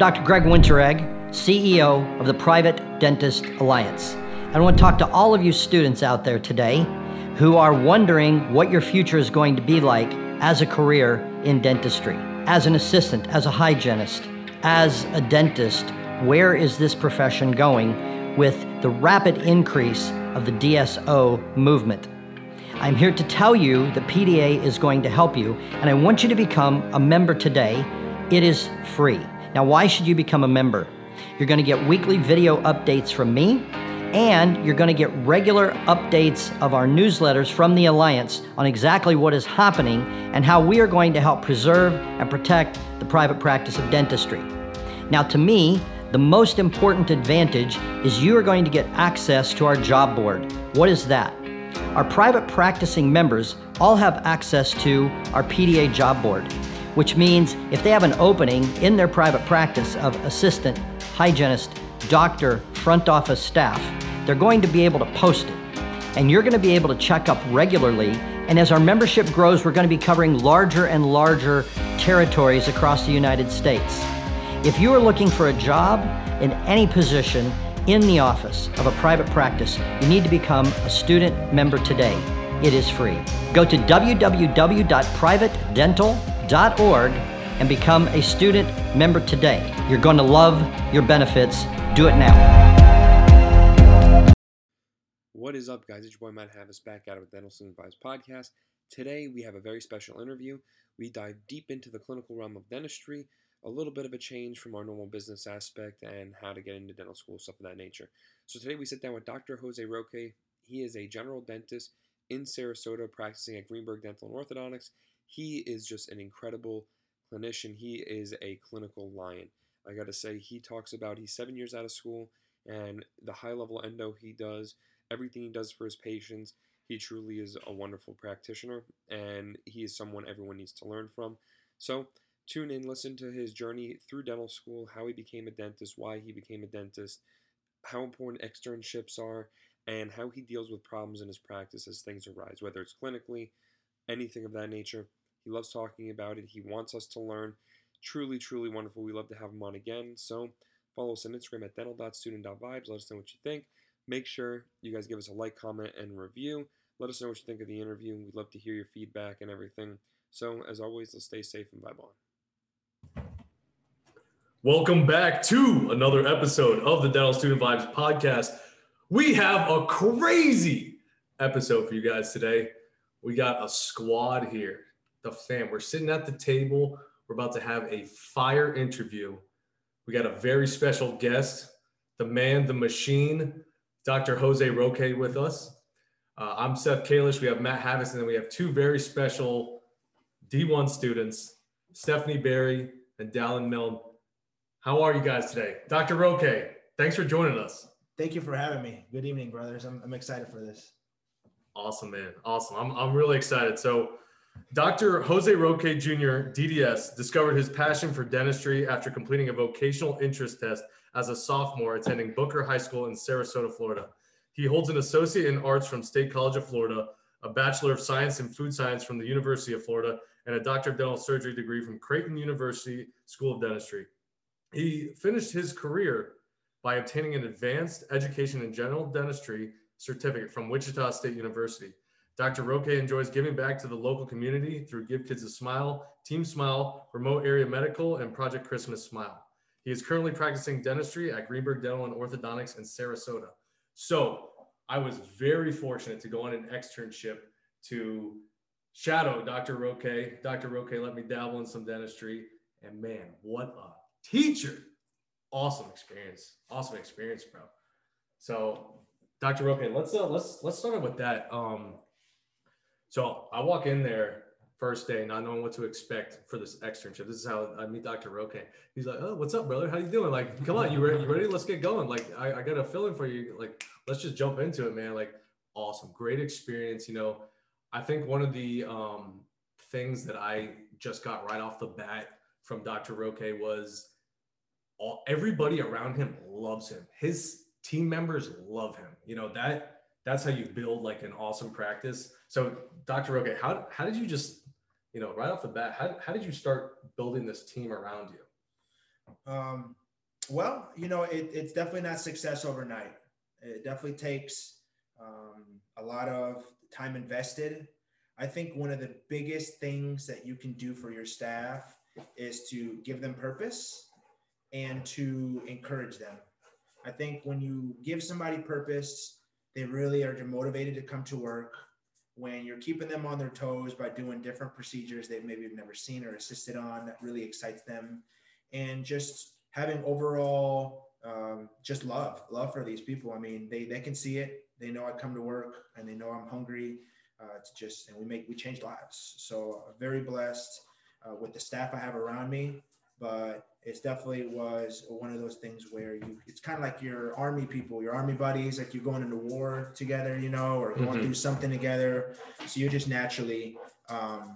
Dr. Greg Winteregg, CEO of the Private Dentist Alliance. I want to talk to all of you students out there today who are wondering what your future is going to be like as a career in dentistry, as an assistant, as a hygienist, as a dentist. Where is this profession going with the rapid increase of the DSO movement? I'm here to tell you that PDA is going to help you, and I want you to become a member today. It is free. Now, why should you become a member? You're going to get weekly video updates from me, and you're going to get regular updates of our newsletters from the Alliance on exactly what is happening and how we are going to help preserve and protect the private practice of dentistry. Now, to me, the most important advantage is you are going to get access to our job board. What is that? Our private practicing members all have access to our PDA job board, which means if they have an opening in their private practice of assistant, hygienist, doctor, front office staff, they're going to be able to post it. And you're going to be able to check up regularly. And as our membership grows, we're going to be covering larger and larger territories across the United States. If you are looking for a job in any position in the office of a private practice, you need to become a student member today. It is free. Go to www.privatedental.org and become a student member today. You're going to love your benefits. Do it now. What is up, guys? It's your boy Matt Havis back out of Dental Student Vibes podcast. Today, we have a very special interview. We dive deep into the clinical realm of dentistry, a little bit of a change from our normal business aspect, and how to get into dental school, stuff of that nature. So, today we sit down with Dr. Jose Roque. He is a general dentist in Sarasota practicing at Greenberg Dental and Orthodontics. He is just an incredible clinician. He is a clinical lion. I got to say, he talks about he's seven years out of school and the high level endo he does, everything he does for his patients. He truly is a wonderful practitioner and he is someone everyone needs to learn from. So, tune in, listen to his journey through dental school, how he became a dentist, why he became a dentist, how important externships are, and how he deals with problems in his practice as things arise, whether it's clinically, anything of that nature. He loves talking about it. He wants us to learn. Truly, truly wonderful. We love to have him on again. So follow us on Instagram at dental.student.vibes. Let us know what you think. Make sure you guys give us a like, comment, and review. Let us know what you think of the interview. We'd love to hear your feedback and everything. So, as always, let's stay safe and vibe on. Welcome back to another episode of the Dental Student Vibes podcast. We have a crazy episode for you guys today. We got a squad here, the fam. We're sitting at the table. We're about to have a fire interview. We got a very special guest, the man, the machine, Dr. Jose Roque with us. Uh, I'm Seth Kalish. We have Matt Havis, and then we have two very special D1 students, Stephanie Berry and Dallin Milne. How are you guys today? Dr. Roque, thanks for joining us. Thank you for having me. Good evening, brothers. I'm, I'm excited for this. Awesome, man. Awesome. I'm, I'm really excited. So, Dr. Jose Roque Jr., DDS, discovered his passion for dentistry after completing a vocational interest test as a sophomore attending Booker High School in Sarasota, Florida. He holds an associate in arts from State College of Florida, a bachelor of science in food science from the University of Florida, and a doctor of dental surgery degree from Creighton University School of Dentistry. He finished his career by obtaining an advanced education in general dentistry certificate from Wichita State University. Dr. Roque enjoys giving back to the local community through Give Kids a Smile, Team Smile, Remote Area Medical, and Project Christmas Smile. He is currently practicing dentistry at Greenberg Dental and Orthodontics in Sarasota. So I was very fortunate to go on an externship to shadow Dr. Roque. Dr. Roque let me dabble in some dentistry, and man, what a teacher! Awesome experience. Awesome experience, bro. So, Dr. Roque, let's uh, let's let's start with that. Um, so I walk in there first day, not knowing what to expect for this externship. This is how I meet Dr. Roque. He's like, "Oh, what's up, brother? How you doing? Like, come on, you ready? You ready? Let's get going. Like, I, I got a feeling for you. Like, let's just jump into it, man. Like, awesome, great experience. You know, I think one of the um, things that I just got right off the bat from Dr. Roque was all everybody around him loves him. His team members love him. You know that that's how you build like an awesome practice. So, Dr. Roque, how how did you just you know right off the bat how how did you start building this team around you? Um, well, you know, it, it's definitely not success overnight. It definitely takes um, a lot of time invested. I think one of the biggest things that you can do for your staff is to give them purpose and to encourage them. I think when you give somebody purpose, they really are motivated to come to work. When you're keeping them on their toes by doing different procedures they maybe have never seen or assisted on, that really excites them. And just having overall um, just love, love for these people. I mean, they they can see it. They know I come to work and they know I'm hungry. Uh, it's just and we make we change lives. So very blessed uh, with the staff I have around me. But it's definitely was one of those things where you it's kind of like your army people your army buddies like you're going into war together you know or going Mhm. through something together so you just naturally um,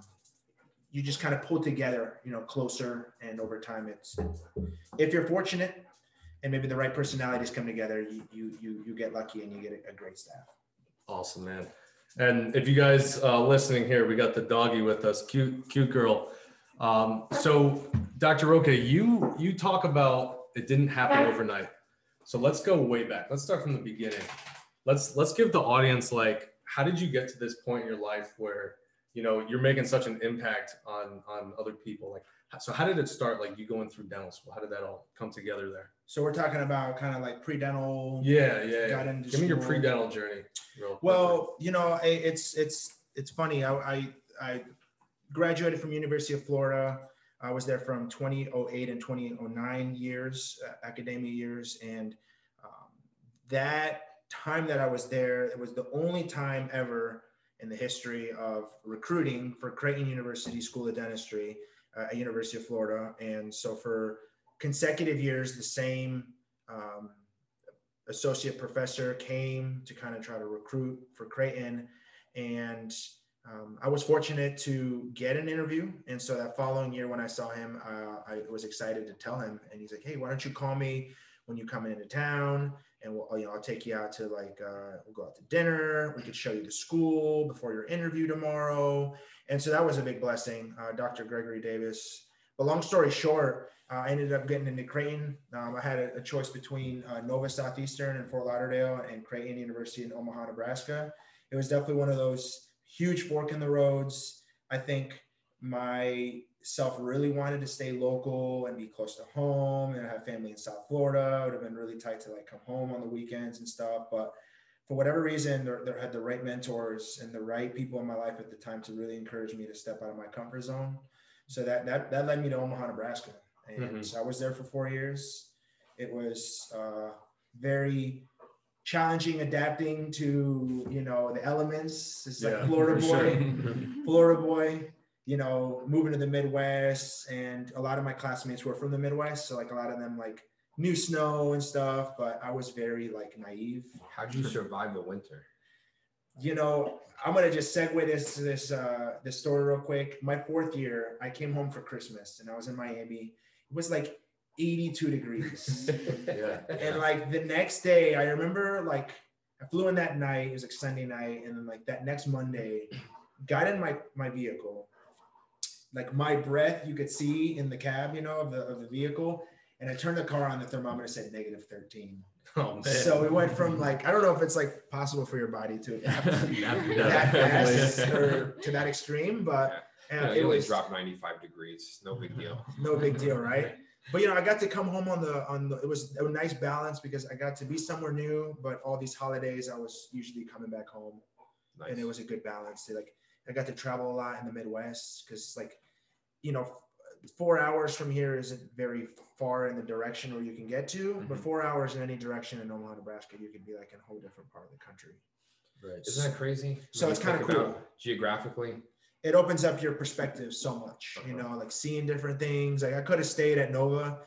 you just kind of pull together you know closer and over time it's if you're fortunate and maybe the right personalities come together you you you, you get lucky and you get a, a great staff Awesome, man. And if you guys uh, listening here, we got the doggy with us, cute, cute girl. Um, so, Dr. Roque, you you talk about it didn't happen overnight. So let's go way back. Let's start from the beginning. Let's let's give the audience like, how did you get to this point in your life where you know you're making such an impact on on other people? Like, so how did it start? Like you going through dental school? How did that all come together there? so we're talking about kind of like pre-dental Yeah, yeah. got yeah. into Give me your pre-dental journey. Real quick. Well, you know, it's it's it's funny. I I, I graduated from University of Florida. I was there from 2008 and 2009 years, uh, academia years, and um, that time that I was there, it was the only time ever in the history of recruiting for Creighton University School of Dentistry uh, at University of Florida. And so for consecutive years, the same um, associate professor came to kind of try to recruit for Creighton. And um, I was fortunate to get an interview. And so that following year, when I saw him, uh, I was excited to tell him. And he's like, "Hey, why don't you call me when you come into town? And we'll, you know, I'll take you out to like uh, we'll go out to dinner. We could show you the school before your interview tomorrow." And so that was a big blessing, uh, Dr. Gregory Davis. But long story short, uh, I ended up getting into Creighton. Um, I had a, a choice between uh, Nova Southeastern and Fort Lauderdale and Creighton University in Omaha, Nebraska. It was definitely one of those huge fork in the roads. I think myself really wanted to stay local and be close to home and have family in South Florida. It would have been really tight to like come home on the weekends and stuff. But for whatever reason, there, there had the right mentors and the right people in my life at the time to really encourage me to step out of my comfort zone. So that that that led me to Omaha, Nebraska, and Mhm. so I was there for four years. It was uh, very challenging adapting to you know the elements. It's like Florida boy, sure. Florida boy. You know, moving to the Midwest, and a lot of my classmates were from the Midwest, so like a lot of them like knew snow and stuff. But I was very like naive. How'd you survive the winter? you know, I'm gonna just segue this this uh this story real quick. My fourth year, I came home for Christmas and I was in Miami. It was like 82 degrees. Yeah. and like the next day, I remember like I flew in that night, it was like Sunday night, and then like that next Monday, got in my my vehicle. Like my breath, you could see in the cab, you know, of the of the vehicle. And I turned the car on, the thermometer said negative 13. Oh man. So we went from like, I don't know if it's like possible for your body to adapt Yeah, that fast or to that extreme, but Yeah, it it only was dropped 95 degrees. No big deal. no big deal, right? But you know, I got to come home on the on the. It was a nice balance because I got to be somewhere new, but all these holidays I was usually coming back home, Nice. and it was a good balance. To like, I got to travel a lot in the Midwest because like, you know, four hours from here isn't very far in the direction where you can get to, but Mhm. four hours in any direction in Omaha, Nebraska, you could be like in a whole different part of the country. Right. Isn't that crazy? So it's kinda cool. Geographically, it opens up your perspective so much you know like seeing different things like i could have stayed at nova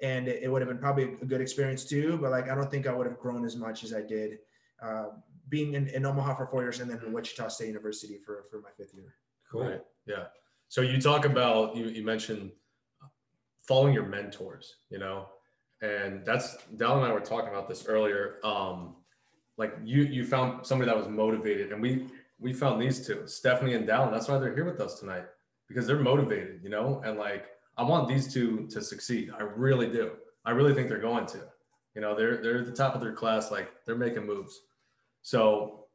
and it, it would have been probably a good experience too but like i don't think i would have grown as much as i did uh, being in, in omaha for four years and then in wichita state university for, for my fifth year cool. Right. Yeah. So you talk about you you mentioned following your mentors, you know, and that's Dal and I were talking about this earlier. Um, like you you found somebody that was motivated, and we we found these two, Stephanie and Dallin. That's why they're here with us tonight because they're motivated, you know, and like I want these two to succeed. I really do. I really think they're going to. You know, they're they're at the top of their class. Like they're making moves. So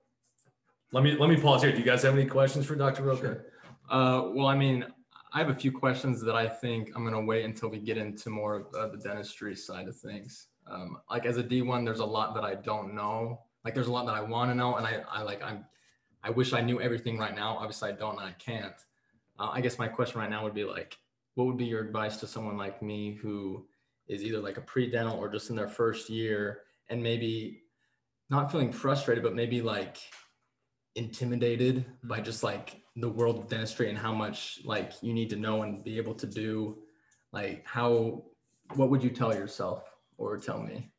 let me let me pause here. Do you guys have any questions for Dr. Roque? Sure. Uh, well, I mean, I have a few questions that I think I'm going to wait until we get into more of uh, the dentistry side of things. Um, like as a D1, there's a lot that I don't know. Like there's a lot that I want to know, and I, I like I'm, I wish I knew everything right now. Obviously, I don't, and I can't. Uh, I guess my question right now would be like, what would be your advice to someone like me who is either like a pre-dental or just in their first year, and maybe not feeling frustrated, but maybe like intimidated by just like the world of dentistry and how much like you need to know and be able to do like how what would you tell yourself or tell me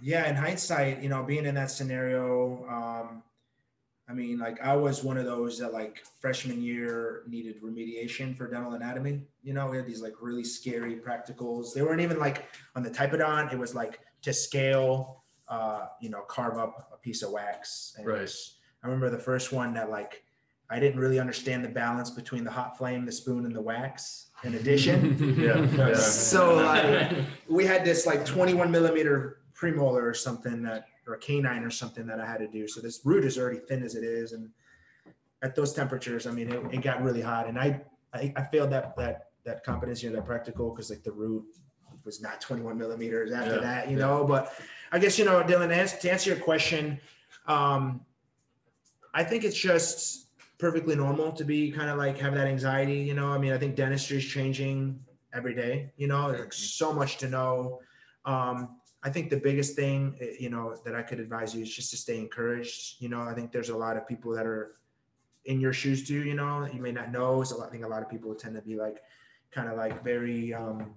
yeah in hindsight you know being in that scenario um i mean like i was one of those that like freshman year needed remediation for dental anatomy you know we had these like really scary practicals they weren't even like on the typodont it was like to scale uh you know carve up a piece of wax and Right. i remember the first one that like i didn't really understand the balance between the hot flame the spoon and the wax in addition Yeah. yeah. so like we had this like 21 millimeter premolar or something that or a canine or something that I had to do. So this root is already thin as it is, and at those temperatures, I mean, it, it got really hot, and I, I I failed that that that competency or that practical because like the root was not 21 millimeters after Yeah, that, you yeah. know. But I guess you know, Dallin, to answer, to answer your question, um, I think it's just perfectly normal to be kind of like have that anxiety. You know, I mean, I think dentistry is changing every day. You know, there's like so much to know. Um, I think the biggest thing, eh, you know, that I could advise you is just to stay encouraged. You know, I think there's a lot of people that are in your shoes too. You know, you may not know. So I think a lot of people tend to be like, kind of like very um,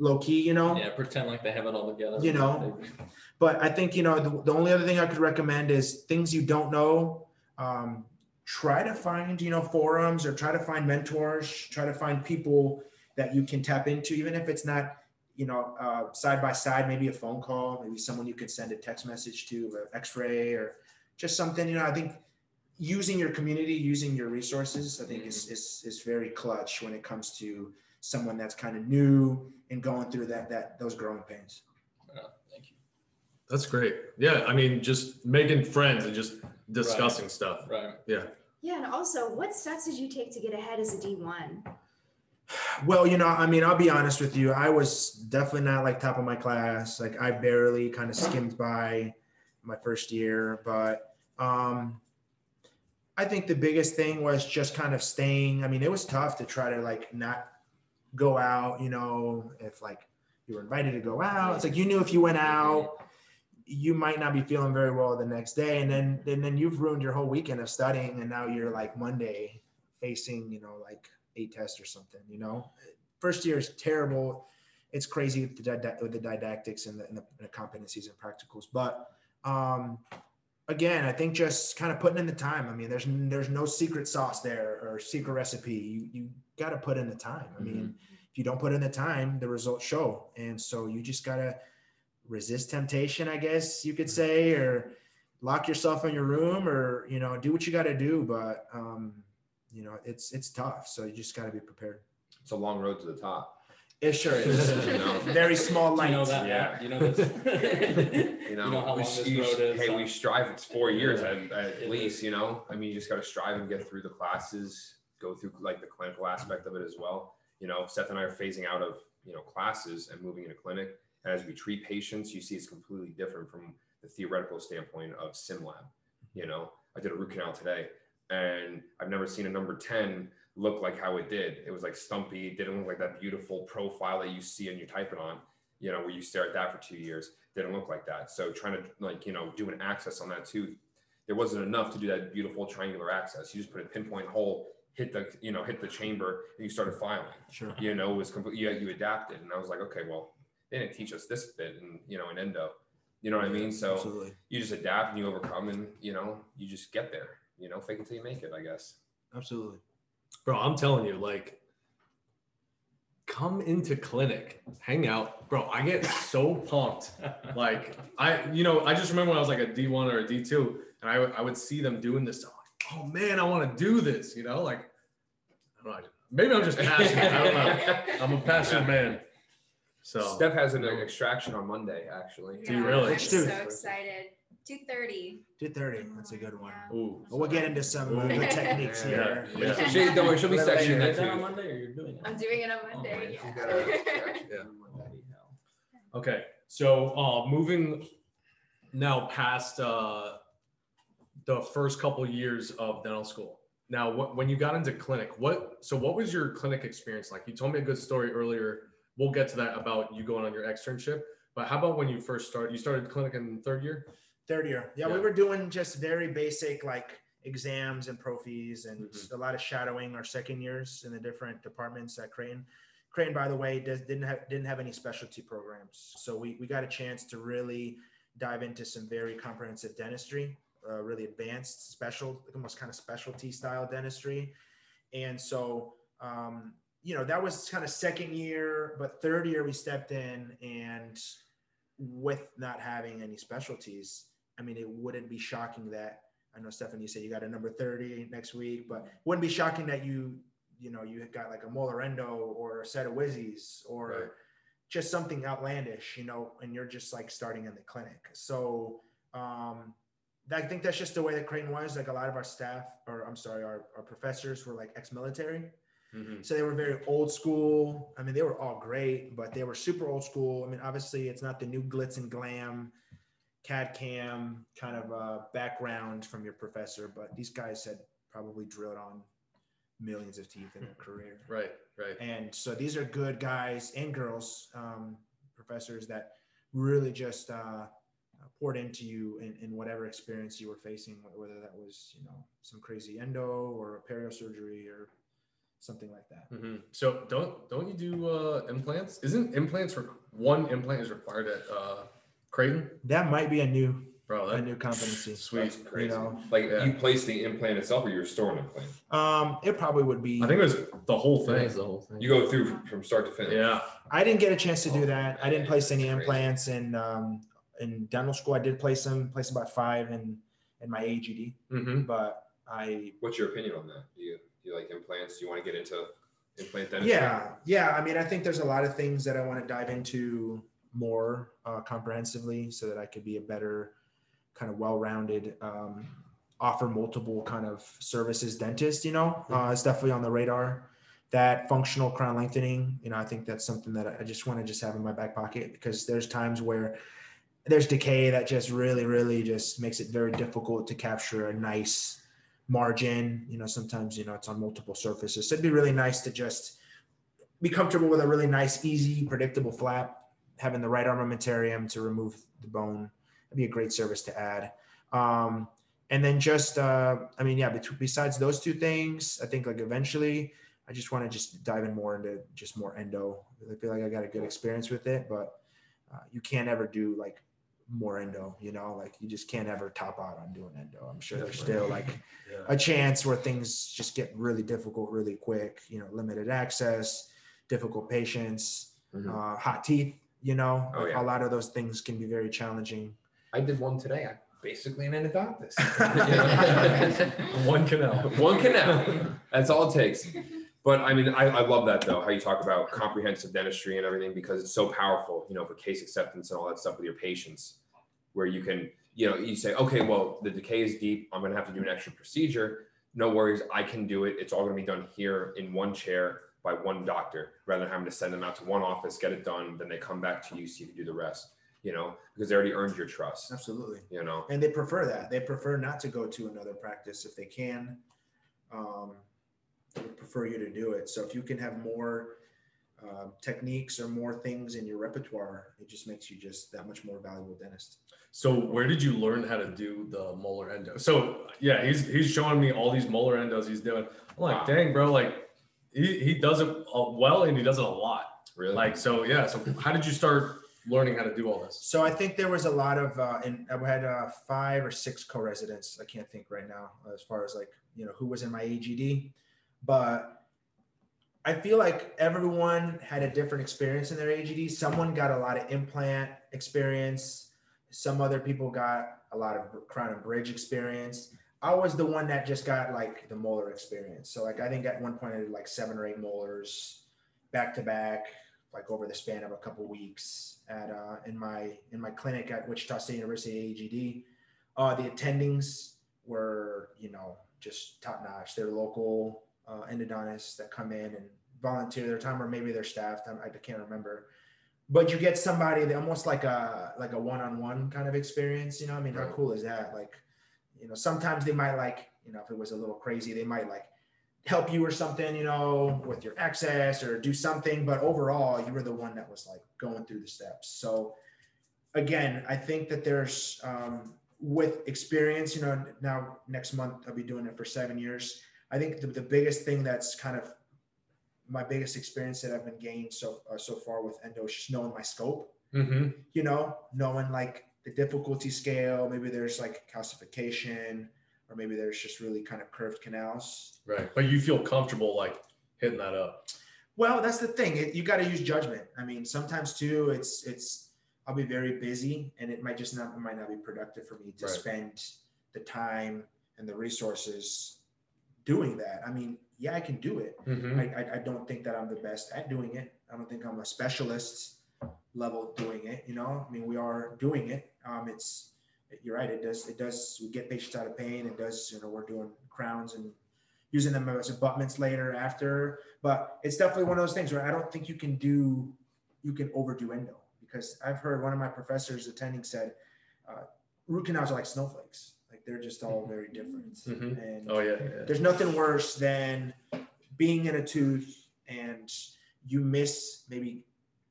low key. You know, yeah pretend like they have it all together You know, but I think you know the, the only other thing I could recommend is things you don't know. Um, try to find you know forums or try to find mentors. Try to find people that you can tap into, even if it's not you know uh, side by side. Maybe a phone call, maybe someone you could send a text message to, or X-ray, or just something. You know, I think using your community, using your resources, I think is is is very clutch when it comes to someone that's kind of new and going through that that those growing pains. thank you That's great. Yeah, I mean, just making friends and just discussing stuff. right Yeah. Yeah, and also, what steps did you take to get ahead as a D1? Well, you know, I mean, I'll be honest with you. I was definitely not like top of my class. Like I barely kind of skimmed by my first year, but um I think the biggest thing was just kind of staying. I mean, it was tough to try to like not go out, you know, if like you were invited to go out. It's like you knew if you went out, you might not be feeling very well the next day. And then and then you've ruined your whole weekend of studying and now you're like Monday facing, you know, like a test or something, you know. First year is terrible. It's crazy with the, dida- with the didactics and the, and the, and the competencies and practicals. But um, again, I think just kind of putting in the time. I mean, there's there's no secret sauce there or secret recipe. You you got to put in the time. I mean, if you don't put in the time, the results show. And so you just gotta resist temptation, I guess you could say, or lock yourself in your room, or you know, do what you got to do. But um, you know, it's it's tough. So you just got to be prepared. It's a long road to the top. It sure is. You know? Very small Do you know that Yeah. You know this You know, know how we, long this you- road is, hey, we strive. It's four years Yeah. at, at It least. is. You know, I mean, you just got to strive and get through the classes, go through like the clinical aspect of it as well. You know, Seth and I are phasing out of you know classes and moving into clinic. As we treat patients, you see it's completely different from the theoretical standpoint of sim lab. You know, I did a root canal today, and I've never seen a number ten look like how it did. It was like stumpy. It didn't look like that beautiful profile that you see and you type it on. You know, where you stare at that for two years didn't look like that. So trying to like, you know, do an access on that tooth, there wasn't enough to do that beautiful triangular access. You just put a pinpoint hole, hit the, you know, hit the chamber and you started filing, Sure. you know, it was complete, you, you adapted. And I was like, okay, well, they didn't teach us this bit and, you know, in endo, you know what I mean? So Absolutely. you just adapt and you overcome and, you know, you just get there, you know, fake it till you make it, I guess. Absolutely. Bro, I'm telling you, like, come into clinic, hang out. Bro, I get so pumped. Like, I, you know, I just remember when I was like a D1 or a D2, and I, would- I would see them doing this stuff. Like, oh man, I want to do this, you know? Like, I don't know, maybe I'm just passionate. I don't know. I'm a passionate man. So Steph has an extraction on Monday, actually. Do you really? I'm so excited. Two thirty. 230. That's a good one. Ooh. But we'll get into some Ooh. good techniques Yeah, here. yeah. She, don't worry, she'll be Little sectioning later. that too. Monday or you're doing it? I'm doing it on Oh, Monday. man. yeah. Yeah. Okay, so uh, moving now past uh, the first couple years of dental school. Now, what, when you got into clinic, what so what was your clinic experience like? You told me a good story earlier. We'll get to that about you going on your externship. But how about when you first started? You started clinic in third year. Third year. Yeah, Yeah. we were doing just very basic like exams and profies and Mhm. a lot of shadowing our second years in the different departments at Creighton. Creighton, by the way, does, didn't have didn't have any specialty programs, so we we got a chance to really dive into some very comprehensive dentistry, uh, really advanced, special, almost kind of specialty style dentistry, and so um, you know that was kind of second year, but third year we stepped in and with not having any specialties, I mean, it wouldn't be shocking that I know Stephanie, you said you got a number 30 next week, but wouldn't be shocking that you, you know, you got like a molar endo or a set of whizzies or Right. just something outlandish, you know, and you're just like starting in the clinic. So um I think that's just the way that Creighton was. Like a lot of our staff, or I'm sorry, our, our professors were like ex-military. So they were very old school. I mean, they were all great, but they were super old school. I mean, obviously, it's not the new glitz and glam, CAD cam kind of uh, background from your professor, but these guys had probably drilled on millions of teeth in their career. Right, right. And so these are good guys and girls, um, professors that really just uh, poured into you in, in whatever experience you were facing, whether that was, you know, some crazy endo or a periosurgery or something like that. hmm So don't don't you do uh, implants? Isn't implants re- one implant is required at uh, Creighton? That might be a new Bro, a new competency. sweet. That's crazy. know, like yeah. you place the implant itself, or you're storing an implant. Um, it probably would be. I think it was the whole thing. the whole thing. You go through from start to finish. Yeah. I didn't get a chance to do Oh, that. I didn't place any crazy. implants in um, in dental school. I did place them, place about five in in my AGD, hmm but I What's your opinion on that? Do you do you like implants? Do you want to get into implant dentistry? yeah yeah. I mean, I think there's a lot of things that I want to dive into more uh, comprehensively so that I could be a better kind of well-rounded um, offer multiple kind of services dentist you know uh, it's definitely on the radar that functional crown lengthening you know i think that's something that i just want to just have in my back pocket because there's times where there's decay that just really really just makes it very difficult to capture a nice margin you know sometimes you know it's on multiple surfaces. So it'd be really nice to just be comfortable with a really nice easy predictable flap having the right armamentarium to remove the bone. That'd be a great service to add. Um, and then just uh, i mean yeah besides those two things i think like eventually i just want to just dive in more into just more endo. I feel like i got a good experience with it but uh, you can't ever do like more endo you know like you just can't ever top out on doing endo i'm sure there's still like Yeah. a chance where things just get really difficult really quick you know limited access difficult patients Mhm. uh, hot teeth you know Oh, yeah. a lot of those things can be very challenging I did one today. I'm basically an endodontist. One canal. one canal. That's all it takes. But I mean, I, I love that though, how you talk about comprehensive dentistry and everything because it's so powerful, you know, for case acceptance and all that stuff with your patients, where you can, you know, you say, okay, well, the decay is deep. I'm going to have to do an extra procedure. No worries. I can do it. It's all going to be done here in one chair by one doctor rather than having to send them out to one office, get it done. Then they come back to you so you can do the rest, you know, because they already earned your trust, absolutely you know. and they prefer that they prefer not to go to another practice if they can um, they prefer you to do it so if you can have more uh, techniques or more things in your repertoire it just makes you just that much more valuable dentist So where did you learn how to do the molar endo? So yeah, he's he's showing me all these molar endos he's doing. I'm like, Wow. dang, bro, like he, he does it uh, well and he does it a lot. Really? Like so, yeah. So how did you start learning how to do all this? So I think there was a lot of, uh, and I had uh, five or six co-residents. I can't think right now as far as like you know who was in my AGD, but I feel like everyone had a different experience in their AGD. Someone got a lot of implant experience. Some other people got a lot of crown and bridge experience. I was the one that just got like the molar experience. So like I think at one point I did like seven or eight molars back to back, like over the span of a couple weeks at uh, in my in my clinic at Wichita State University AGD. Uh, the attendings were you know just top notch. They're local uh, endodontists that come in and volunteer their time, or maybe they're staffed. I, I can't remember. But you get somebody that almost like a like a one on one kind of experience. You know, I mean, how cool is that? Like you know sometimes they might like you know if it was a little crazy they might like help you or something you know with your access or do something but overall you were the one that was like going through the steps so again i think that there's um, with experience you know now next month i'll be doing it for seven years i think the, the biggest thing that's kind of my biggest experience that i've been gained so uh, so far with endo is just knowing my scope Mm-hmm. you know, knowing like the difficulty scale, maybe there's like calcification, or maybe there's just really kind of curved canals. Right. But you feel comfortable like hitting that up. Well, that's the thing. It, you got to use judgment. I mean, sometimes too, it's it's I'll be very busy, and it might just not it might not be productive for me to Right. spend the time and the resources doing that. I mean, yeah, I can do it. Mm-hmm. I, I, I don't think that I'm the best at doing it. I don't think I'm a specialist level doing it. You know, I mean, we are doing it. Um, it's you're right. It does it does we get patients out of pain. It does you know we're doing crowns and using them as abutments later after. But it's definitely one of those things where I don't think you can do you can overdo endo because I've heard one of my professors attending said uh, root canals are like snowflakes. Like they're just all very different. Mhm. And Oh yeah. yeah. there's nothing worse than being in a tooth and you miss maybe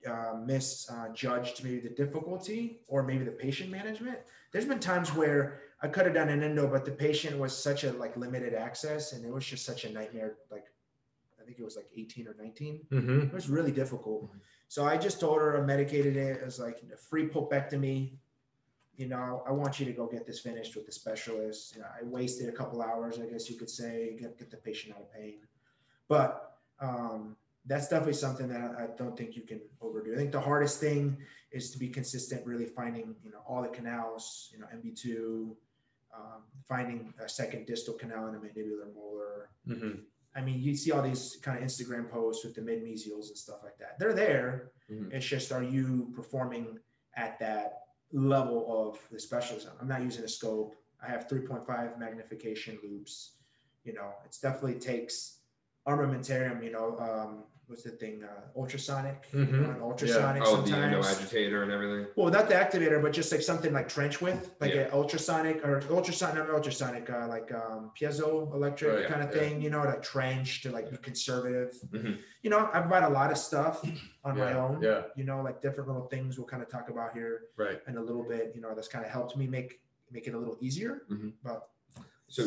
uh, misjudged maybe the difficulty or maybe the patient management. There's been times where I could have done an endo, but the patient was such a like limited access and it was just such a nightmare. Like I think it was like 18 or 19. Mm-hmm. It was really difficult. So I just told her I medicated it. It was like a free pulpectomy. You know, I want you to go get this finished with the specialist. You know, I wasted a couple hours, I guess you could say, get, get the patient out of pain. But um, that's definitely something that I, I don't think you can overdo. I think the hardest thing is to be consistent, really finding, you know, all the canals, you know, MB2, um, finding a second distal canal in a mandibular molar, Mm-hmm. I mean, you see all these kind of Instagram posts with the mid mesials and stuff like that. They're there. Mhm. It's just, are you performing at that level of the specialism? I'm not using a scope. I have 3.5 magnification loupes. You know, it's definitely takes armamentarium. You know, um, what's the thing? Uh, ultrasonic. Mhm. an ultrasonic Oh, the endo sometimes. agitator and everything. Well, not the activator, but just like something like trench with, like Yeah. an ultrasonic or ultrasonic, not ultrasonic, uh, like um, piezo electric Oh, yeah, kind of yeah. thing, you know, like trench to like be conservative. Mhm. You know, I've bought a lot of stuff on my own, Yeah. you know, like different little things we'll kind of talk about here Right. in a little bit, you know, that's kind of helped me make make it a little easier. Mhm. But So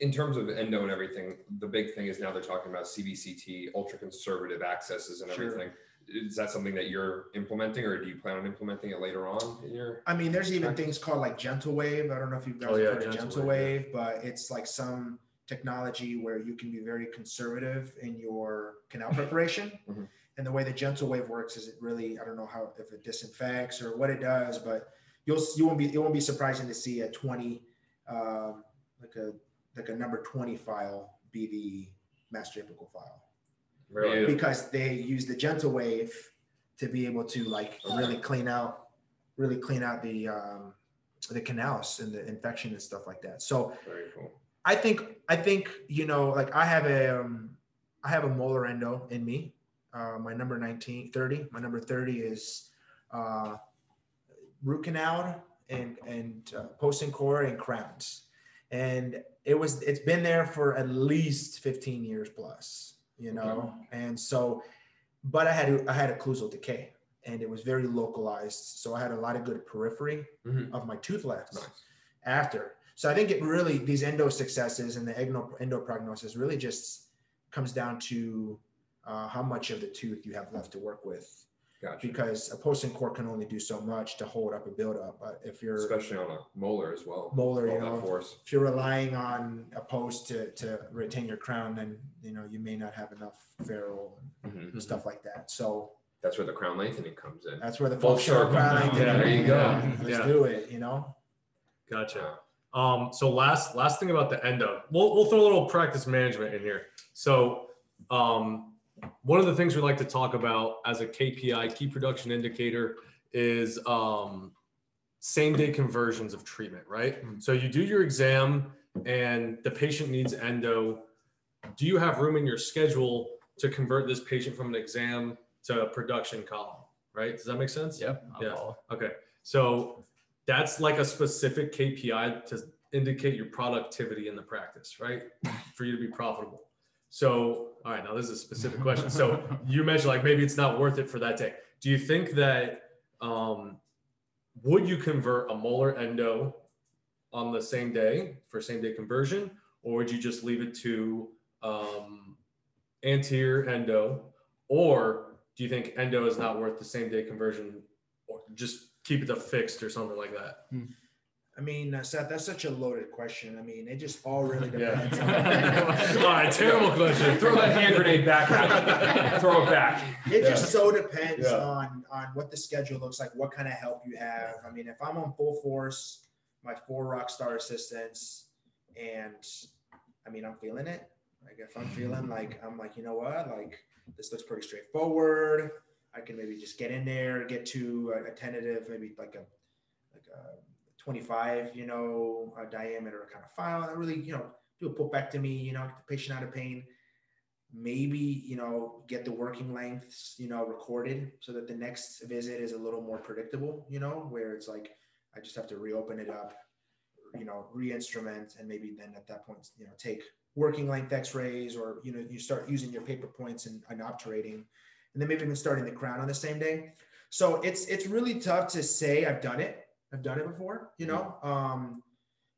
in terms of endo and everything, the big thing is now they're talking about CBCT, ultra conservative accesses and Sure. everything. Is that something that you're implementing or do you plan on implementing it later on in your I mean, there's even things called like GentleWave. I don't know if you guys Oh, have yeah, heard of gentle gentle wave, wave, but it's like some technology where you can be very conservative in your canal preparation. Mhm. And the way the GentleWave works is it really, I don't know how if it disinfects or what it does, but you'll you won't be it won't be surprising to see a 20 um, like a like a number 20 file be the master apical file. Really. because they use the GentleWave to be able to like really clean out really clean out the um the canals and the infection and stuff like that. So very cool. i think i think you know like i have a um i have a molar endo in me. Uh my number 19 30 my number 30 is uh root canal and and uh, post and core and crowns and it was it's been there for at least 15 years plus you know? And so but i had i had occlusal decay and it was very localized. So i had a lot of good periphery Mhm. of my tooth left Nice. after. So i think it really these endo successes and the endo, endo prognosis really just comes down to uh, how much of the tooth you have left to work with Gotcha. because a post and core can only do so much to hold up a buildup but if you're Especially on a molar as well. molar you that know force. if you're relying on a post to, to retain your crown, then you know you may not have enough ferrule and stuff like that. So That's where the crown lengthening comes in. that's where the Full functional circle. crown Yeah, there you go. Let's Yeah. do it. You know. Gotcha. Um, so last last thing about the endo, we'll we'll throw a little practice management in here. So um, one of the things we like to talk about as a KPI, key production indicator, is um, same day conversions of treatment, right? Mhm. So you do your exam and the patient needs endo. Do you have room in your schedule to convert this patient from an exam to a production column, right? Does that make sense? Yep. I'll Yeah. follow. Okay. So that's like a specific KPI to indicate your productivity in the practice, right? For you to be profitable. So, all right, now this is a specific question. So you mentioned like maybe it's not worth it for that day. Do you think that um, would you convert a molar endo on the same day for same day conversion, or would you just leave it to um, anterior endo, or do you think endo is not worth the same day conversion, or just keep it to fixed or something like that? I mean, uh, Seth, that's such a loaded question. I mean, it just all really depends. All on right, terrible question. Throw that hand grenade back. Throw it back. It just so depends Yeah. on on what the schedule looks like, what kind of help you have. I mean, if I'm on full force, my four rock star assistants, and I mean, I'm feeling it. Like if I'm feeling like I'm like, you know what, like this looks pretty straightforward. I can maybe just get in there, get to a, a tentative, maybe like a like a 25, you know, a diameter kind of file. I really, you know, do a pulpectomy, you know, get the patient out of pain. Maybe you know get the working lengths you know recorded so that the next visit is a little more predictable you know where it's like i just have to reopen it up you know re-instrument and maybe then at that point you know take working length x-rays or you know you start using your paper points and, and obturating and then maybe even starting the crown on the same day. So it's it's really tough to say i've done it i've done it before you know? Um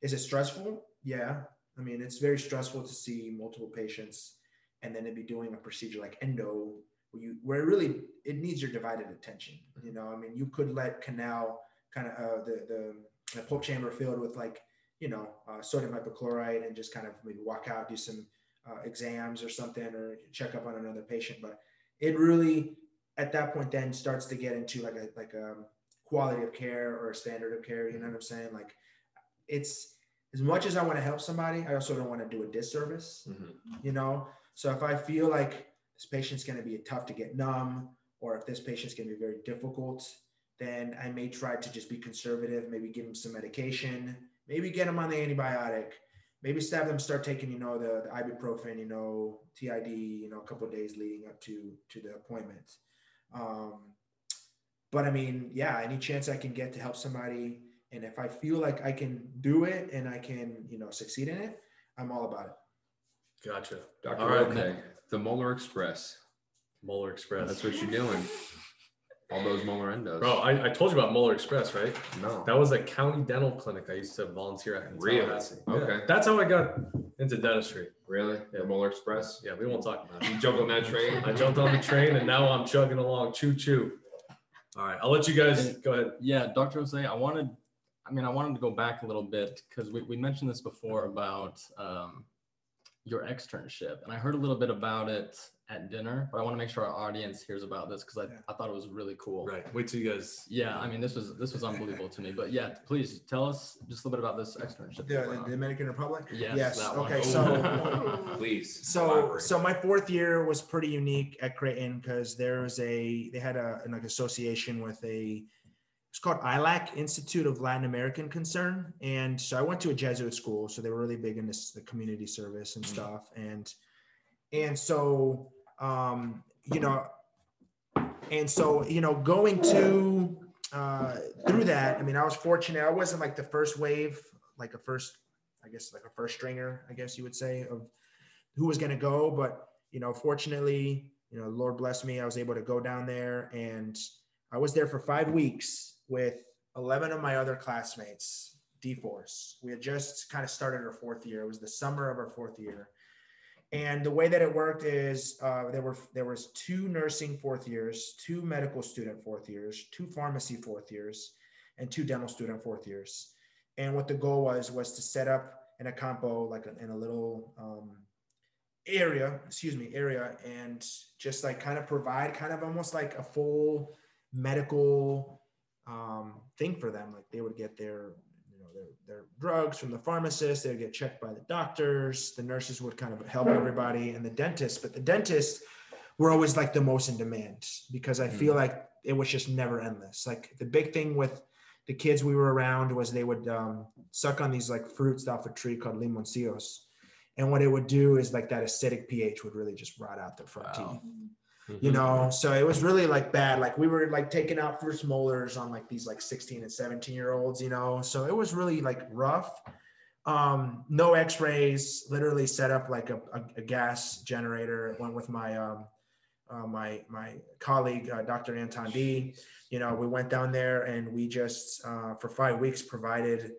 is it stressful? Yeah. I mean it's very stressful to see multiple patients and then to be doing a procedure like endo where you where it really it needs your divided attention you know? I mean you could let canal kind of uh, the, the the pulp chamber filled with like you know uh, sodium hypochlorite and just kind of maybe walk out do some uh, exams or something or check up on another patient. But it really at that point then starts to get into like a like a quality of care or a standard of care you know what i'm saying like it's as much as i want to help somebody i also don't want to do a disservice Mhm. you know so if I feel like this patient's going to be tough to get numb, or if this patient's going to be very difficult, then I may try to just be conservative, maybe give them some medication, maybe get them on the antibiotic, maybe have them start taking, you know, the, the ibuprofen, you know, TID, you know, a couple of days leading up to to the appointment. Um, but I mean, yeah, any chance I can get to help somebody, and if I feel like I can do it and I can, you know, succeed in it, I'm all about it. Gotcha. Dr. All right. Okay. The Molar Express. Molar Express. That's what you're doing. All those molar endos. Bro, I, I told you about Molar Express, right? no. That was a county dental clinic I used to volunteer at. in Really? Tallahassee. Okay. Yeah. That's how I got into dentistry. Really? Yeah. The Molar Express? Yeah, we won't talk about it. You jumped on that train? I jumped on the train and now I'm chugging along. Choo choo. All right, I'll let you guys go ahead. Yeah, Dr. Jose, I wanted, I mean, I wanted to go back a little bit because we, we mentioned this before about um, your externship. And I heard a little bit about it at dinner, but I want to make sure our audience hears about this because I, Yeah. I thought it was really cool. Right. Wait till you guys. Yeah, I mean, this was this was unbelievable to me. But yeah, please tell us just a little bit about this externship. The, the on. Dominican Republic? Yes, that one. Okay, so Please. so elaborate. so my fourth year was pretty unique at Creighton because there was a they had a an like association with a it's called ILAC Institute of Latin American Concern, and so I went to a Jesuit school, so they were really big in this the community service and stuff, and and so um, you know, and so you know, going to uh, through that, I mean, I was fortunate. I wasn't like the first wave, like a first, I guess, like a first stringer, I guess you would say, of who was going to go. But you know, fortunately, you know, Lord bless me, I was able to go down there, and I was there for five weeks with eleven of my other classmates, D Force. We had just kind of started our fourth year. It was the summer of our fourth year. And the way that it worked is uh, there were there was two nursing fourth years, two medical student fourth years, two pharmacy fourth years, and two dental student fourth years. And what the goal was was to set up in a compo like in a little um, area, excuse me, area, and just like kind of provide kind of almost like a full medical um, thing for them. Like they would get their you know their, their drugs from the pharmacist. They'd get checked by the doctors. The nurses would kind of help everybody, and the dentist. But the dentists were always like the most in demand because I feel like it was just never endless. Like the big thing with the kids we were around was they would um, suck on these like fruits off a tree called limoncillos. And what it would do is like that acidic pH would really just rot out their front Wow. teeth Mm-hmm. you know? So it was really like bad. Like we were like taking out first molars on like these like 16 and 17 year olds you know? So it was really like rough. Um no x-rays literally set up like a, a, a gas generator went with my um uh, my my colleague uh, dr anton d you know we went down there and we just uh, for five weeks provided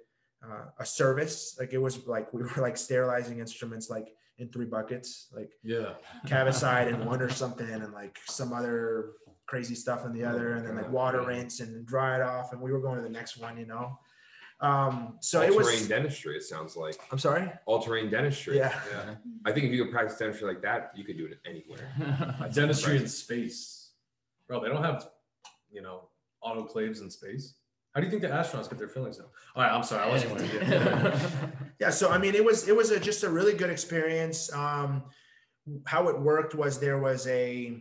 uh, a service. Like it was like we were like sterilizing instruments like in three buckets like Yeah. cavicide in one or something and like some other crazy stuff in the other and then like water rinse and dry it off and we were going to the next one you know um so it all-terrain was dentistry. It sounds like i'm sorry all-terrain dentistry. yeah Yeah. I think if you could practice dentistry like that, you could do it anywhere. That's Dentistry in space. Bro, they don't have, you know, autoclaves in space. How do you think the astronauts get their fillings done? All right, I'm sorry. I wasn't Anyway. yeah so i mean it was it was a, just a really good experience. Um how it worked was there was a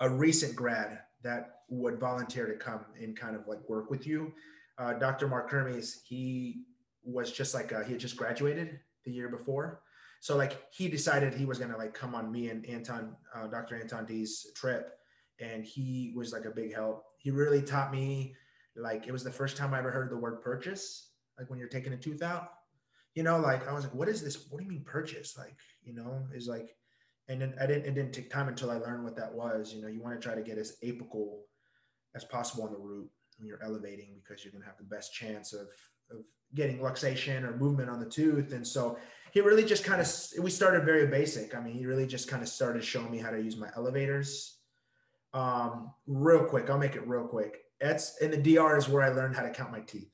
a recent grad that would volunteer to come and kind of like work with you. Uh, dr mark hermes he was just like uh, he had just graduated the year before. So like he decided he was to like come on me and anton uh, dr anton d's trip. And he was like a big help. He really taught me like it was the first time i ever heard the word purchase like when you're taking a tooth out you know like i was like what is this? What do you mean purchase? Like you know is like and then i didn't it didn't take time until i learned what that was you know you want to try to get as apical as possible on the root when you're elevating because you're going to have the best chance of of getting luxation or movement on the tooth and so he really just kind of we started very basic. I mean he really just kind of started showing me how to use my elevators. Um real quick i'll make it real quick. That's in the dr is where i learned how to count my teeth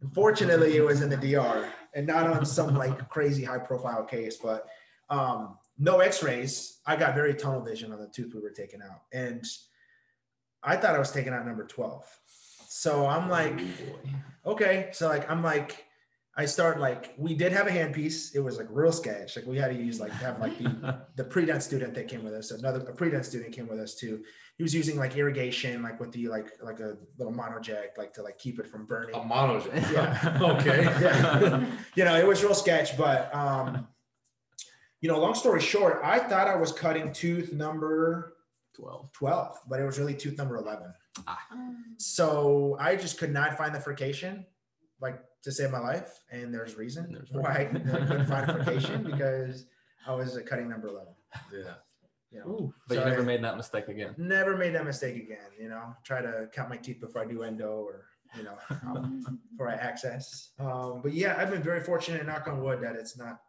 Unfortunately, it was in the DR and not on some like crazy high profile case, but um, no x-rays. I got very tunnel vision on the tooth we were taking out. And I thought I was taking out number 12. So I'm like, okay. So like, I'm like, I start like, we did have a handpiece. It was like real sketch. Like we had to use like, have like the, the pre-dent student that came with us. Another a pre-dent student came with us too. He was using like irrigation, like with the, like, like a little monoject, like to like keep it from burning. A monogen. Yeah. okay. yeah. you know, it was real sketch, but um, you know, long story short, I thought I was cutting tooth number 12. 12, but it was really tooth number 11. Um, So I just could not find the furcation, like to save my life. And there's reason There's why I couldn't find a furcation because I was uh, cutting number 11. Yeah. You know, But you never I- made that mistake again. never made that mistake again. You know, try to count my teeth before I do endo or, you know, um, before I access. Um, but yeah, I've been very fortunate, knock on wood, that it's not.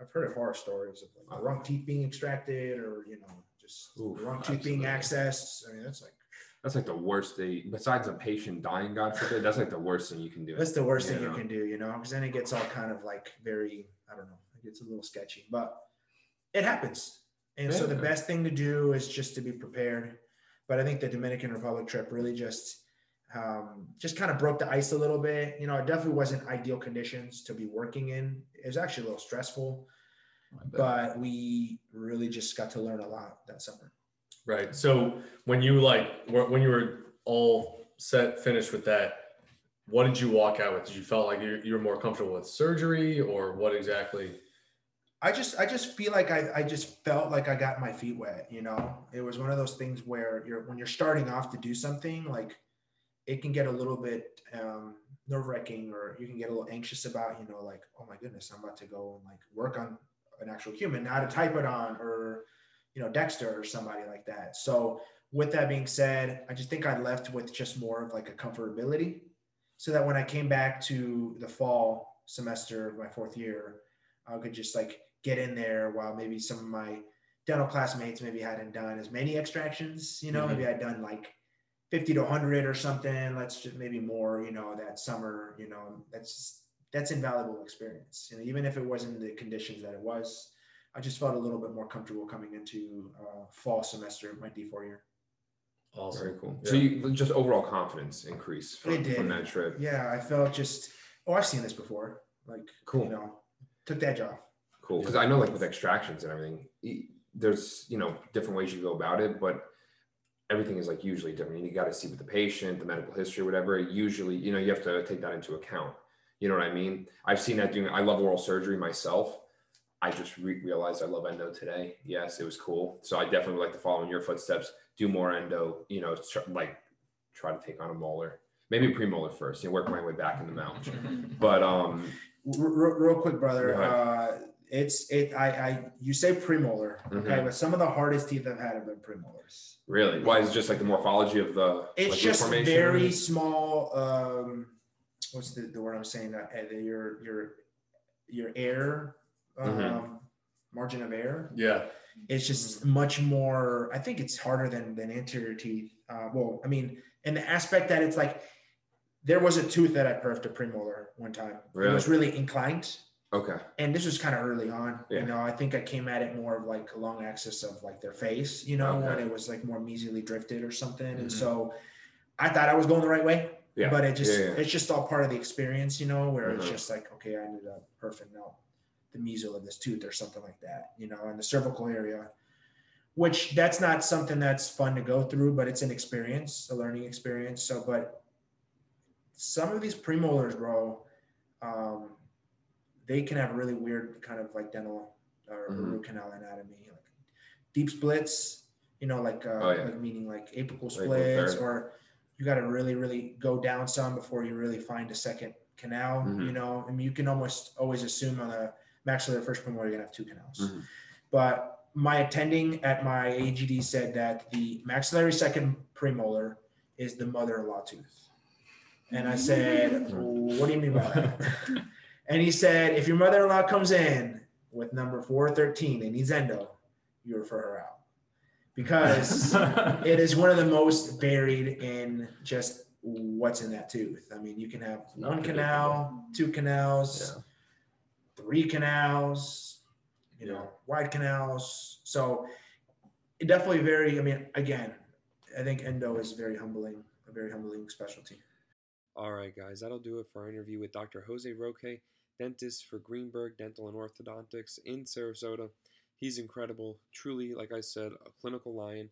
I've heard of horror stories of like the wrong teeth being extracted, or you know, just Oof, the wrong tooth being accessed. I mean, that's like That's like the worst thing. Besides a patient dying, God forbid, that's like the worst thing you can do. that's the worst You thing you can do, you know, because then it gets all kind of like very, I don't know, it gets a little sketchy, but it happens. And so the best thing to do is just to be prepared. But I think the Dominican Republic trip really just um, just kind of broke the ice a little bit. You know, it definitely wasn't ideal conditions to be working in. It was actually a little stressful, but we really just got to learn a lot that summer. Right. So when you like when you were all set finished with that, what did you walk out with? Did you felt like you you were more comfortable with surgery or what exactly? I just I just feel like I, I just felt like I got my feet wet, you know. It was one of those things where you're when you're starting off to do something, like it can get a little bit um nerve wracking or you can get a little anxious about, you know, like, oh my goodness, I'm about to go and like work on an actual human, not a typodont or you know, Dexter or somebody like that. So with that being said, I just think I left with just more of like a comfortability so that when I came back to the fall semester of my fourth year, I could just like get in there while maybe some of my dental classmates maybe hadn't done as many extractions, you know, Mhm. maybe I'd done like 50 to 100 or something. Let's just maybe more, you know, that summer, you know, that's just, that's invaluable experience. You know, even if it wasn't the conditions that it was, I just felt a little bit more comfortable coming into uh, fall semester of my D4 year. Awesome. Very cool. Yeah. So you just overall confidence increase It from, did. from that trip. Yeah, I felt just oh, I've seen this before. Like, Cool. you know, took that job. Cool. Because I know like with extractions and everything, there's you know different ways you go about it, but everything is like usually different. You got to see with the patient, the medical history, whatever. Usually, you know, you have to take that into account. You know what I mean? I've seen that doing. I love oral surgery myself. I just re- realized I love endo today. Yes, it was cool. So I definitely would like to follow in your footsteps. Do more endo. You know, tr- like try to take on a molar, maybe premolar first. You know, work my way back in the mouth. But um, R- r- real quick, brother. Uh, it's it. I, I you say premolar, okay, Mhm. but some of the hardest teeth I've had have been premolars. really, why is it just like the morphology of the? It's like, just formation? very small. Um, what's the, the word I'm saying? Uh, your your your air um, Mhm. margin of error. Yeah. It's just much more. I think it's harder than than anterior teeth. Uh, well, I mean, in the aspect that it's like there was a tooth that I perfed a premolar one time. It was really inclined Okay. and this was kind of early on Yeah. you know i think i came at it more of like a long axis of like their face you know when it was like more mesially drifted or something and Mhm. so i thought i was going the right way Yeah. but it just Yeah, yeah. it's just all part of the experience you know where it's Mhm. just like okay i ended up perfecting out the mesial of this tooth or something like that you know in the cervical area which that's not something that's fun to go through but it's an experience a learning experience so but some of these premolars bro um, they can have really weird kind of like dental or Mhm. root canal anatomy like deep splits you know like uh, Oh, yeah. like meaning like apical splits or you got to really really go down some before you really find a second canal Mhm. you know i mean you can almost always assume on the maxillary first premolar you're gonna have two canals Mhm. but my attending at my agd said that the maxillary second premolar is the mother-in-law tooth and i said what do you mean by that and he said, if your mother-in-law comes in with number 413 and needs endo, you refer her out. Because it is one of the most varied in just what's in that tooth. I mean, you can have one canal, two canals, three canals, you know, wide canals. So it definitely very, I mean, again, I think endo is very humbling, a very humbling specialty. All right, guys, that'll do it for our interview with Dr. Jose Roque, dentist for Greenberg Dental and Orthodontics in Sarasota. He's incredible, truly, like I said, a clinical lion.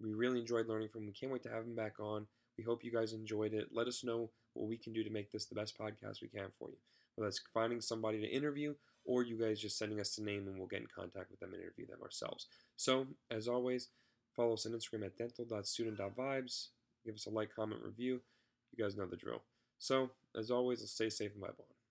We really enjoyed learning from him. We can't wait to have him back on. We hope you guys enjoyed it. Let us know what we can do to make this the best podcast we can for you. Whether that's finding somebody to interview or you guys just sending us a name and we'll get in contact with them and interview them ourselves. So, as always, follow us on Instagram at dental.student.vibes. Give us a like, comment, review. You guys know the drill. So, as always, stay safe and vibe on.